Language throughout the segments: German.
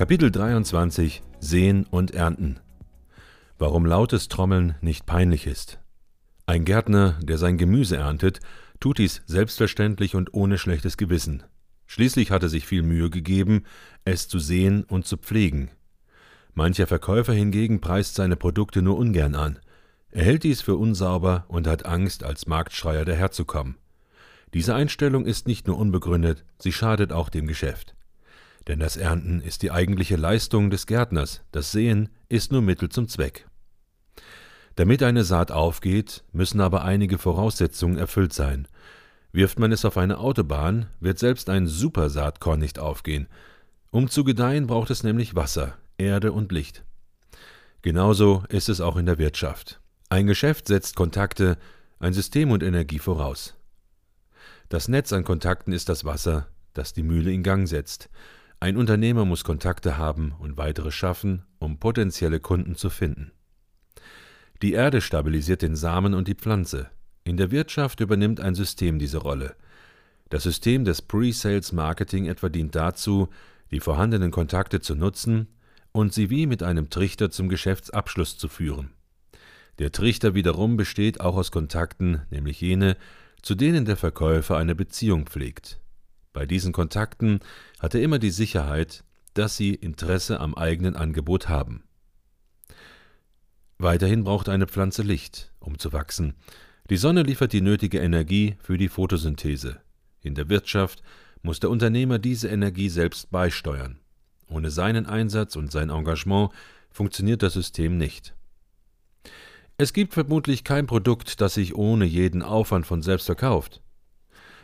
Kapitel 23 Sehen und Ernten Warum lautes Trommeln nicht peinlich ist. Ein Gärtner, der sein Gemüse erntet, tut dies selbstverständlich und ohne schlechtes Gewissen. Schließlich hat er sich viel Mühe gegeben, es zu sehen und zu pflegen. Mancher Verkäufer hingegen preist seine Produkte nur ungern an. Er hält dies für unsauber und hat Angst, als Marktschreier daherzukommen. Diese Einstellung ist nicht nur unbegründet, sie schadet auch dem Geschäft. Denn das Ernten ist die eigentliche Leistung des Gärtners, das Sehen ist nur Mittel zum Zweck. Damit eine Saat aufgeht, müssen aber einige Voraussetzungen erfüllt sein. Wirft man es auf eine Autobahn, wird selbst ein Supersaatkorn nicht aufgehen. Um zu gedeihen braucht es nämlich Wasser, Erde und Licht. Genauso ist es auch in der Wirtschaft. Ein Geschäft setzt Kontakte, ein System und Energie voraus. Das Netz an Kontakten ist das Wasser, das die Mühle in Gang setzt. Ein Unternehmer muss Kontakte haben und weitere schaffen, um potenzielle Kunden zu finden. Die Erde stabilisiert den Samen und die Pflanze. In der Wirtschaft übernimmt ein System diese Rolle. Das System des Pre-Sales Marketing etwa dient dazu, die vorhandenen Kontakte zu nutzen und sie wie mit einem Trichter zum Geschäftsabschluss zu führen. Der Trichter wiederum besteht auch aus Kontakten, nämlich jene, zu denen der Verkäufer eine Beziehung pflegt. Bei diesen Kontakten hat er immer die Sicherheit, dass sie Interesse am eigenen Angebot haben. Weiterhin braucht eine Pflanze Licht, um zu wachsen. Die Sonne liefert die nötige Energie für die Photosynthese. In der Wirtschaft muss der Unternehmer diese Energie selbst beisteuern. Ohne seinen Einsatz und sein Engagement funktioniert das System nicht. Es gibt vermutlich kein Produkt, das sich ohne jeden Aufwand von selbst verkauft.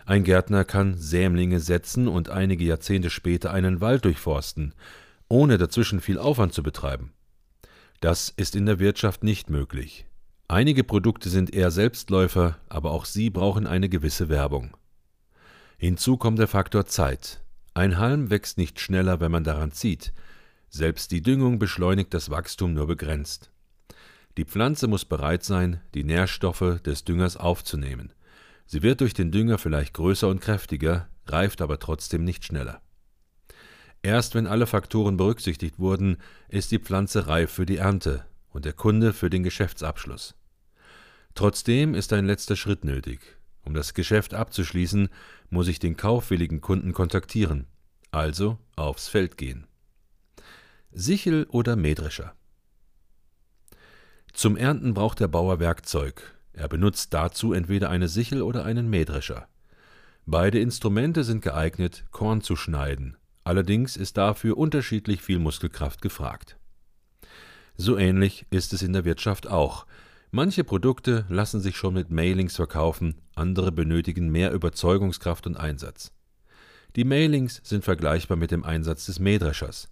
Ein Gärtner kann Sämlinge setzen und einige Jahrzehnte später einen Wald durchforsten, ohne dazwischen viel Aufwand zu betreiben. Das ist in der Wirtschaft nicht möglich. Einige Produkte sind eher Selbstläufer, aber auch sie brauchen eine gewisse Werbung. Hinzu kommt der Faktor Zeit. Ein Halm wächst nicht schneller, wenn man daran zieht. Selbst die Düngung beschleunigt das Wachstum nur begrenzt. Die Pflanze muss bereit sein, die Nährstoffe des Düngers aufzunehmen. Sie wird durch den Dünger vielleicht größer und kräftiger, reift aber trotzdem nicht schneller. Erst wenn alle Faktoren berücksichtigt wurden, ist die Pflanze reif für die Ernte und der Kunde für den Geschäftsabschluss. Trotzdem ist ein letzter Schritt nötig. Um das Geschäft abzuschließen, muss ich den kaufwilligen Kunden kontaktieren, also aufs Feld gehen. Sichel oder Mähdrescher? Zum Ernten braucht der Bauer Werkzeug. Er benutzt dazu entweder eine Sichel oder einen Mähdrescher. Beide Instrumente sind geeignet, Korn zu schneiden. Allerdings ist dafür unterschiedlich viel Muskelkraft gefragt. So ähnlich ist es in der Wirtschaft auch. Manche Produkte lassen sich schon mit Mailings verkaufen, andere benötigen mehr Überzeugungskraft und Einsatz. Die Mailings sind vergleichbar mit dem Einsatz des Mähdreschers.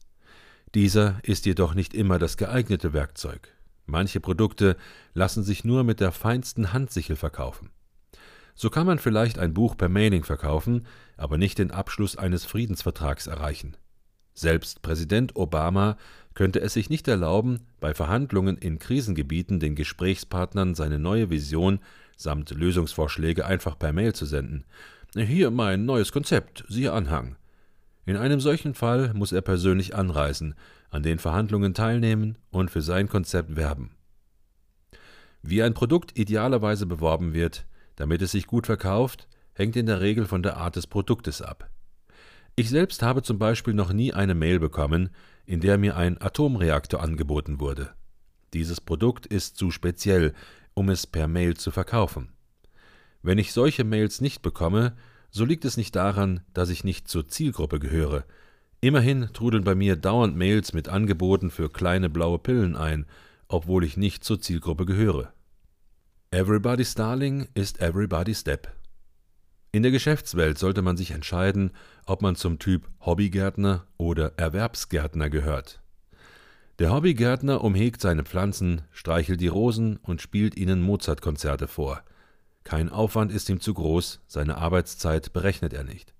Dieser ist jedoch nicht immer das geeignete Werkzeug. Manche Produkte lassen sich nur mit der feinsten Handsichel verkaufen. So kann man vielleicht ein Buch per Mailing verkaufen, aber nicht den Abschluss eines Friedensvertrags erreichen. Selbst Präsident Obama könnte es sich nicht erlauben, bei Verhandlungen in Krisengebieten den Gesprächspartnern seine neue Vision samt Lösungsvorschläge einfach per Mail zu senden. Hier mein neues Konzept, siehe Anhang. In einem solchen Fall muss er persönlich anreisen, an den Verhandlungen teilnehmen und für sein Konzept werben. Wie ein Produkt idealerweise beworben wird, damit es sich gut verkauft, hängt in der Regel von der Art des Produktes ab. Ich selbst habe zum Beispiel noch nie eine Mail bekommen, in der mir ein Atomreaktor angeboten wurde. Dieses Produkt ist zu speziell, um es per Mail zu verkaufen. Wenn ich solche Mails nicht bekomme, so liegt es nicht daran, dass ich nicht zur Zielgruppe gehöre, Immerhin trudeln bei mir dauernd Mails mit Angeboten für kleine blaue Pillen ein, obwohl ich nicht zur Zielgruppe gehöre. Everybody's Darling ist Everybody's Step. In der Geschäftswelt sollte man sich entscheiden, ob man zum Typ Hobbygärtner oder Erwerbsgärtner gehört. Der Hobbygärtner umhegt seine Pflanzen, streichelt die Rosen und spielt ihnen Mozartkonzerte vor. Kein Aufwand ist ihm zu groß, seine Arbeitszeit berechnet er nicht.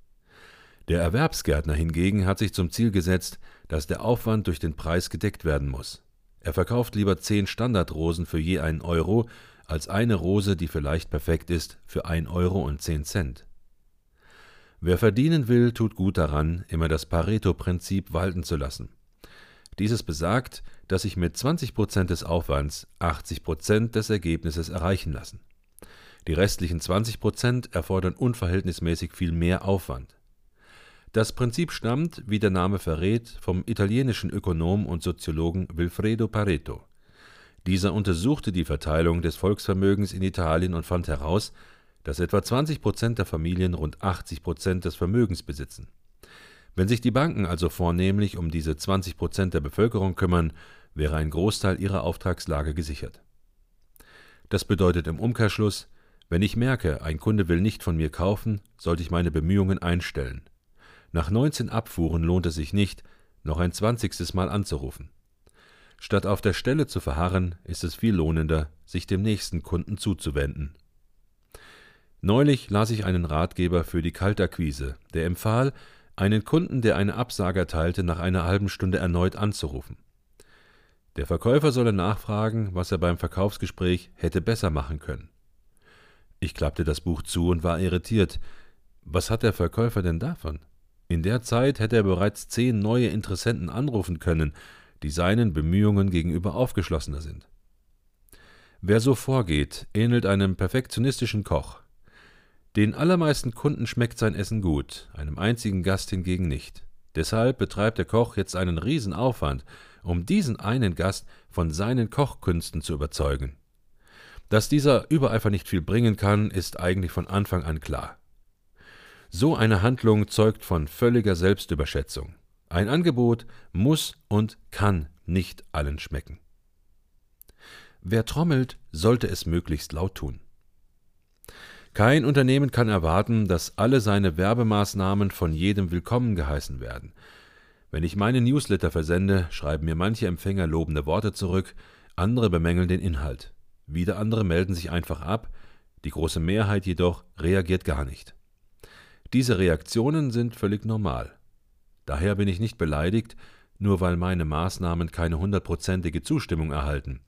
Der Erwerbsgärtner hingegen hat sich zum Ziel gesetzt, dass der Aufwand durch den Preis gedeckt werden muss. Er verkauft lieber zehn Standardrosen für je einen Euro, als eine Rose, die vielleicht perfekt ist, für ein Euro und zehn Cent. Wer verdienen will, tut gut daran, immer das Pareto-Prinzip walten zu lassen. Dieses besagt, dass sich mit 20 Prozent des Aufwands 80 Prozent des Ergebnisses erreichen lassen. Die restlichen 20 Prozent erfordern unverhältnismäßig viel mehr Aufwand. Das Prinzip stammt, wie der Name verrät, vom italienischen Ökonom und Soziologen Wilfredo Pareto. Dieser untersuchte die Verteilung des Volksvermögens in Italien und fand heraus, dass etwa 20 Prozent der Familien rund 80 Prozent des Vermögens besitzen. Wenn sich die Banken also vornehmlich um diese 20 Prozent der Bevölkerung kümmern, wäre ein Großteil ihrer Auftragslage gesichert. Das bedeutet im Umkehrschluss, wenn ich merke, ein Kunde will nicht von mir kaufen, sollte ich meine Bemühungen einstellen. Nach 19 Abfuhren lohnt es sich nicht, noch ein zwanzigstes Mal anzurufen. Statt auf der Stelle zu verharren, ist es viel lohnender, sich dem nächsten Kunden zuzuwenden. Neulich las ich einen Ratgeber für die Kaltakquise, der empfahl, einen Kunden, der eine Absage erteilte, nach einer halben Stunde erneut anzurufen. Der Verkäufer solle nachfragen, was er beim Verkaufsgespräch hätte besser machen können. Ich klappte das Buch zu und war irritiert. Was hat der Verkäufer denn davon? In der Zeit hätte er bereits zehn neue Interessenten anrufen können, die seinen Bemühungen gegenüber aufgeschlossener sind. Wer so vorgeht, ähnelt einem perfektionistischen Koch. Den allermeisten Kunden schmeckt sein Essen gut, einem einzigen Gast hingegen nicht. Deshalb betreibt der Koch jetzt einen Riesenaufwand, um diesen einen Gast von seinen Kochkünsten zu überzeugen. Dass dieser Übereifer nicht viel bringen kann, ist eigentlich von Anfang an klar. So eine Handlung zeugt von völliger Selbstüberschätzung. Ein Angebot muss und kann nicht allen schmecken. Wer trommelt, sollte es möglichst laut tun. Kein Unternehmen kann erwarten, dass alle seine Werbemaßnahmen von jedem willkommen geheißen werden. Wenn ich meine Newsletter versende, schreiben mir manche Empfänger lobende Worte zurück, andere bemängeln den Inhalt. Wieder andere melden sich einfach ab, die große Mehrheit jedoch reagiert gar nicht. Diese Reaktionen sind völlig normal. Daher bin ich nicht beleidigt, nur weil meine Maßnahmen keine hundertprozentige Zustimmung erhalten.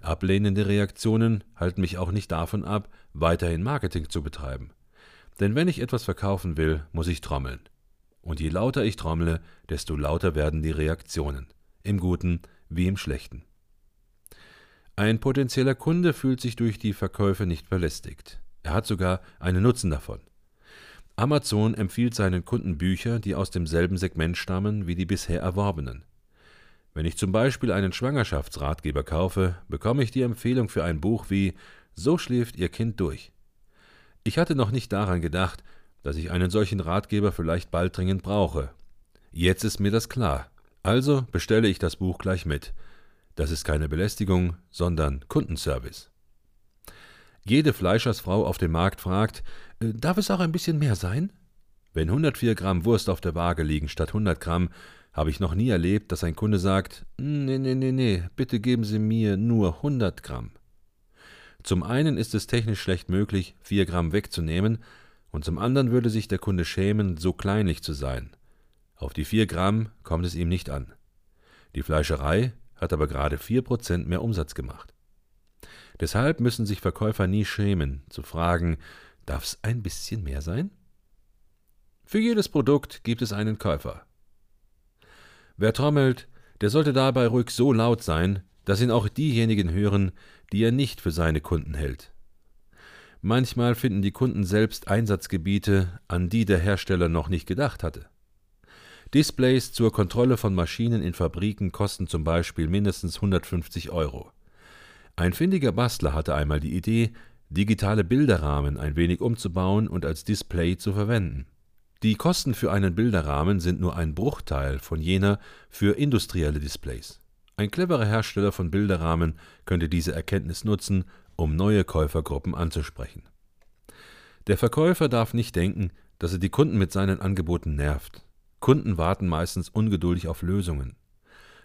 Ablehnende Reaktionen halten mich auch nicht davon ab, weiterhin Marketing zu betreiben. Denn wenn ich etwas verkaufen will, muss ich trommeln. Und je lauter ich trommle, desto lauter werden die Reaktionen, im Guten wie im Schlechten. Ein potenzieller Kunde fühlt sich durch die Verkäufe nicht belästigt. Er hat sogar einen Nutzen davon. Amazon empfiehlt seinen Kunden Bücher, die aus demselben Segment stammen wie die bisher erworbenen. Wenn ich zum Beispiel einen Schwangerschaftsratgeber kaufe, bekomme ich die Empfehlung für ein Buch wie So schläft Ihr Kind durch. Ich hatte noch nicht daran gedacht, dass ich einen solchen Ratgeber vielleicht bald dringend brauche. Jetzt ist mir das klar. Also bestelle ich das Buch gleich mit. Das ist keine Belästigung, sondern Kundenservice. Jede Fleischersfrau auf dem Markt fragt, äh, darf es auch ein bisschen mehr sein? Wenn 104 Gramm Wurst auf der Waage liegen statt 100 Gramm, habe ich noch nie erlebt, dass ein Kunde sagt, nee, nee, nee, nee, bitte geben Sie mir nur 100 Gramm. Zum einen ist es technisch schlecht möglich, 4 Gramm wegzunehmen, und zum anderen würde sich der Kunde schämen, so kleinlich zu sein. Auf die 4 Gramm kommt es ihm nicht an. Die Fleischerei hat aber gerade 4 Prozent mehr Umsatz gemacht. Deshalb müssen sich Verkäufer nie schämen, zu fragen, darf es ein bisschen mehr sein? Für jedes Produkt gibt es einen Käufer. Wer trommelt, der sollte dabei ruhig so laut sein, dass ihn auch diejenigen hören, die er nicht für seine Kunden hält. Manchmal finden die Kunden selbst Einsatzgebiete, an die der Hersteller noch nicht gedacht hatte. Displays zur Kontrolle von Maschinen in Fabriken kosten zum Beispiel mindestens 150 Euro. Ein findiger Bastler hatte einmal die Idee, digitale Bilderrahmen ein wenig umzubauen und als Display zu verwenden. Die Kosten für einen Bilderrahmen sind nur ein Bruchteil von jener für industrielle Displays. Ein cleverer Hersteller von Bilderrahmen könnte diese Erkenntnis nutzen, um neue Käufergruppen anzusprechen. Der Verkäufer darf nicht denken, dass er die Kunden mit seinen Angeboten nervt. Kunden warten meistens ungeduldig auf Lösungen.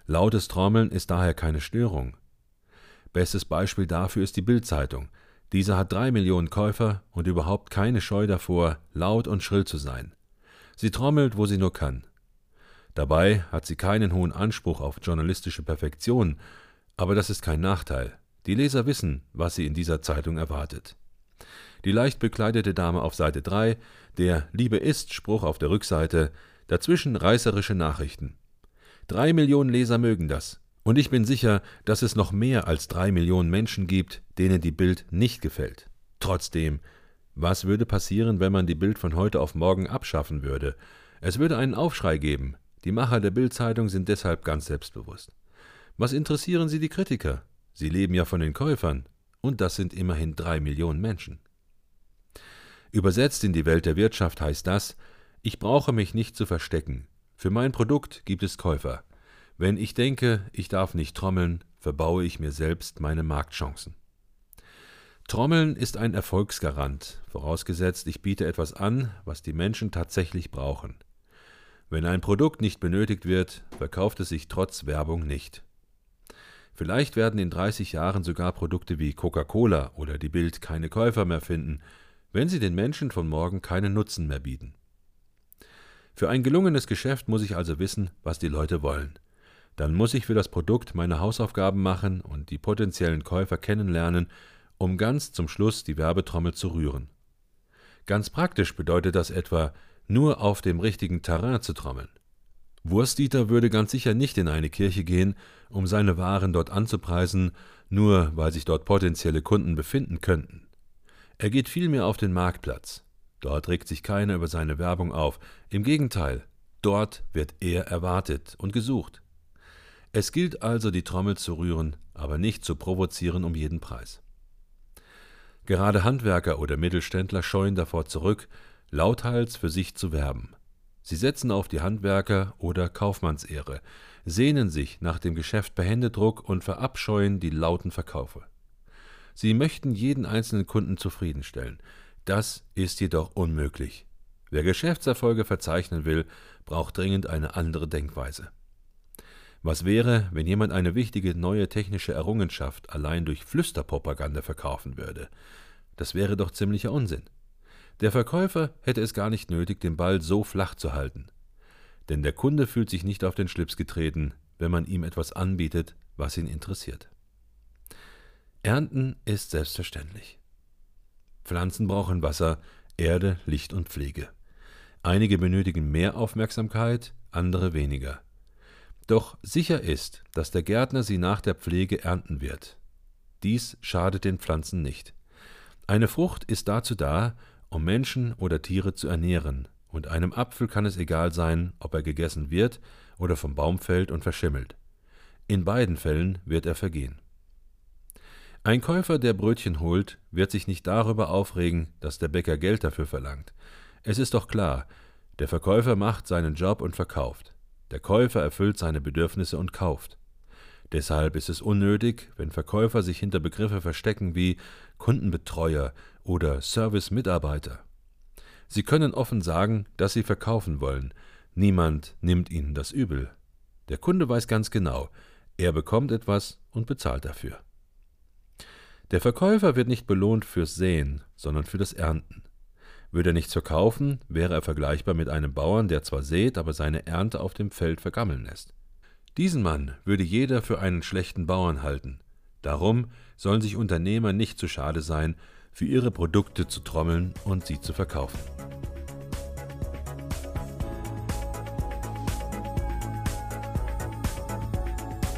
Lautes Trommeln ist daher keine Störung. Bestes Beispiel dafür ist die Bildzeitung. Diese hat drei Millionen Käufer und überhaupt keine Scheu davor, laut und schrill zu sein. Sie trommelt, wo sie nur kann. Dabei hat sie keinen hohen Anspruch auf journalistische Perfektion, aber das ist kein Nachteil. Die Leser wissen, was sie in dieser Zeitung erwartet. Die leicht bekleidete Dame auf Seite 3, der Liebe ist Spruch auf der Rückseite, dazwischen reißerische Nachrichten. Drei Millionen Leser mögen das. Und ich bin sicher, dass es noch mehr als drei Millionen Menschen gibt, denen die Bild nicht gefällt. Trotzdem, was würde passieren, wenn man die Bild von heute auf morgen abschaffen würde? Es würde einen Aufschrei geben. Die Macher der Bildzeitung sind deshalb ganz selbstbewusst. Was interessieren sie die Kritiker? Sie leben ja von den Käufern. Und das sind immerhin drei Millionen Menschen. Übersetzt in die Welt der Wirtschaft heißt das, ich brauche mich nicht zu verstecken. Für mein Produkt gibt es Käufer. Wenn ich denke, ich darf nicht trommeln, verbaue ich mir selbst meine Marktchancen. Trommeln ist ein Erfolgsgarant, vorausgesetzt ich biete etwas an, was die Menschen tatsächlich brauchen. Wenn ein Produkt nicht benötigt wird, verkauft es sich trotz Werbung nicht. Vielleicht werden in 30 Jahren sogar Produkte wie Coca-Cola oder die Bild keine Käufer mehr finden, wenn sie den Menschen von morgen keinen Nutzen mehr bieten. Für ein gelungenes Geschäft muss ich also wissen, was die Leute wollen dann muss ich für das Produkt meine Hausaufgaben machen und die potenziellen Käufer kennenlernen, um ganz zum Schluss die Werbetrommel zu rühren. Ganz praktisch bedeutet das etwa, nur auf dem richtigen Terrain zu trommeln. Wurstdieter würde ganz sicher nicht in eine Kirche gehen, um seine Waren dort anzupreisen, nur weil sich dort potenzielle Kunden befinden könnten. Er geht vielmehr auf den Marktplatz. Dort regt sich keiner über seine Werbung auf. Im Gegenteil, dort wird er erwartet und gesucht. Es gilt also, die Trommel zu rühren, aber nicht zu provozieren um jeden Preis. Gerade Handwerker oder Mittelständler scheuen davor zurück, lauthals für sich zu werben. Sie setzen auf die Handwerker oder Kaufmannsehre, sehnen sich nach dem Geschäft per Händedruck und verabscheuen die lauten Verkaufe. Sie möchten jeden einzelnen Kunden zufriedenstellen. Das ist jedoch unmöglich. Wer Geschäftserfolge verzeichnen will, braucht dringend eine andere Denkweise. Was wäre, wenn jemand eine wichtige neue technische Errungenschaft allein durch Flüsterpropaganda verkaufen würde? Das wäre doch ziemlicher Unsinn. Der Verkäufer hätte es gar nicht nötig, den Ball so flach zu halten. Denn der Kunde fühlt sich nicht auf den Schlips getreten, wenn man ihm etwas anbietet, was ihn interessiert. Ernten ist selbstverständlich. Pflanzen brauchen Wasser, Erde, Licht und Pflege. Einige benötigen mehr Aufmerksamkeit, andere weniger. Doch sicher ist, dass der Gärtner sie nach der Pflege ernten wird. Dies schadet den Pflanzen nicht. Eine Frucht ist dazu da, um Menschen oder Tiere zu ernähren, und einem Apfel kann es egal sein, ob er gegessen wird oder vom Baum fällt und verschimmelt. In beiden Fällen wird er vergehen. Ein Käufer, der Brötchen holt, wird sich nicht darüber aufregen, dass der Bäcker Geld dafür verlangt. Es ist doch klar, der Verkäufer macht seinen Job und verkauft. Der Käufer erfüllt seine Bedürfnisse und kauft. Deshalb ist es unnötig, wenn Verkäufer sich hinter Begriffe verstecken wie Kundenbetreuer oder Service-Mitarbeiter. Sie können offen sagen, dass sie verkaufen wollen. Niemand nimmt ihnen das übel. Der Kunde weiß ganz genau, er bekommt etwas und bezahlt dafür. Der Verkäufer wird nicht belohnt fürs Säen, sondern für das Ernten. Würde er nichts verkaufen, wäre er vergleichbar mit einem Bauern, der zwar sät, aber seine Ernte auf dem Feld vergammeln lässt. Diesen Mann würde jeder für einen schlechten Bauern halten. Darum sollen sich Unternehmer nicht zu schade sein, für ihre Produkte zu trommeln und sie zu verkaufen.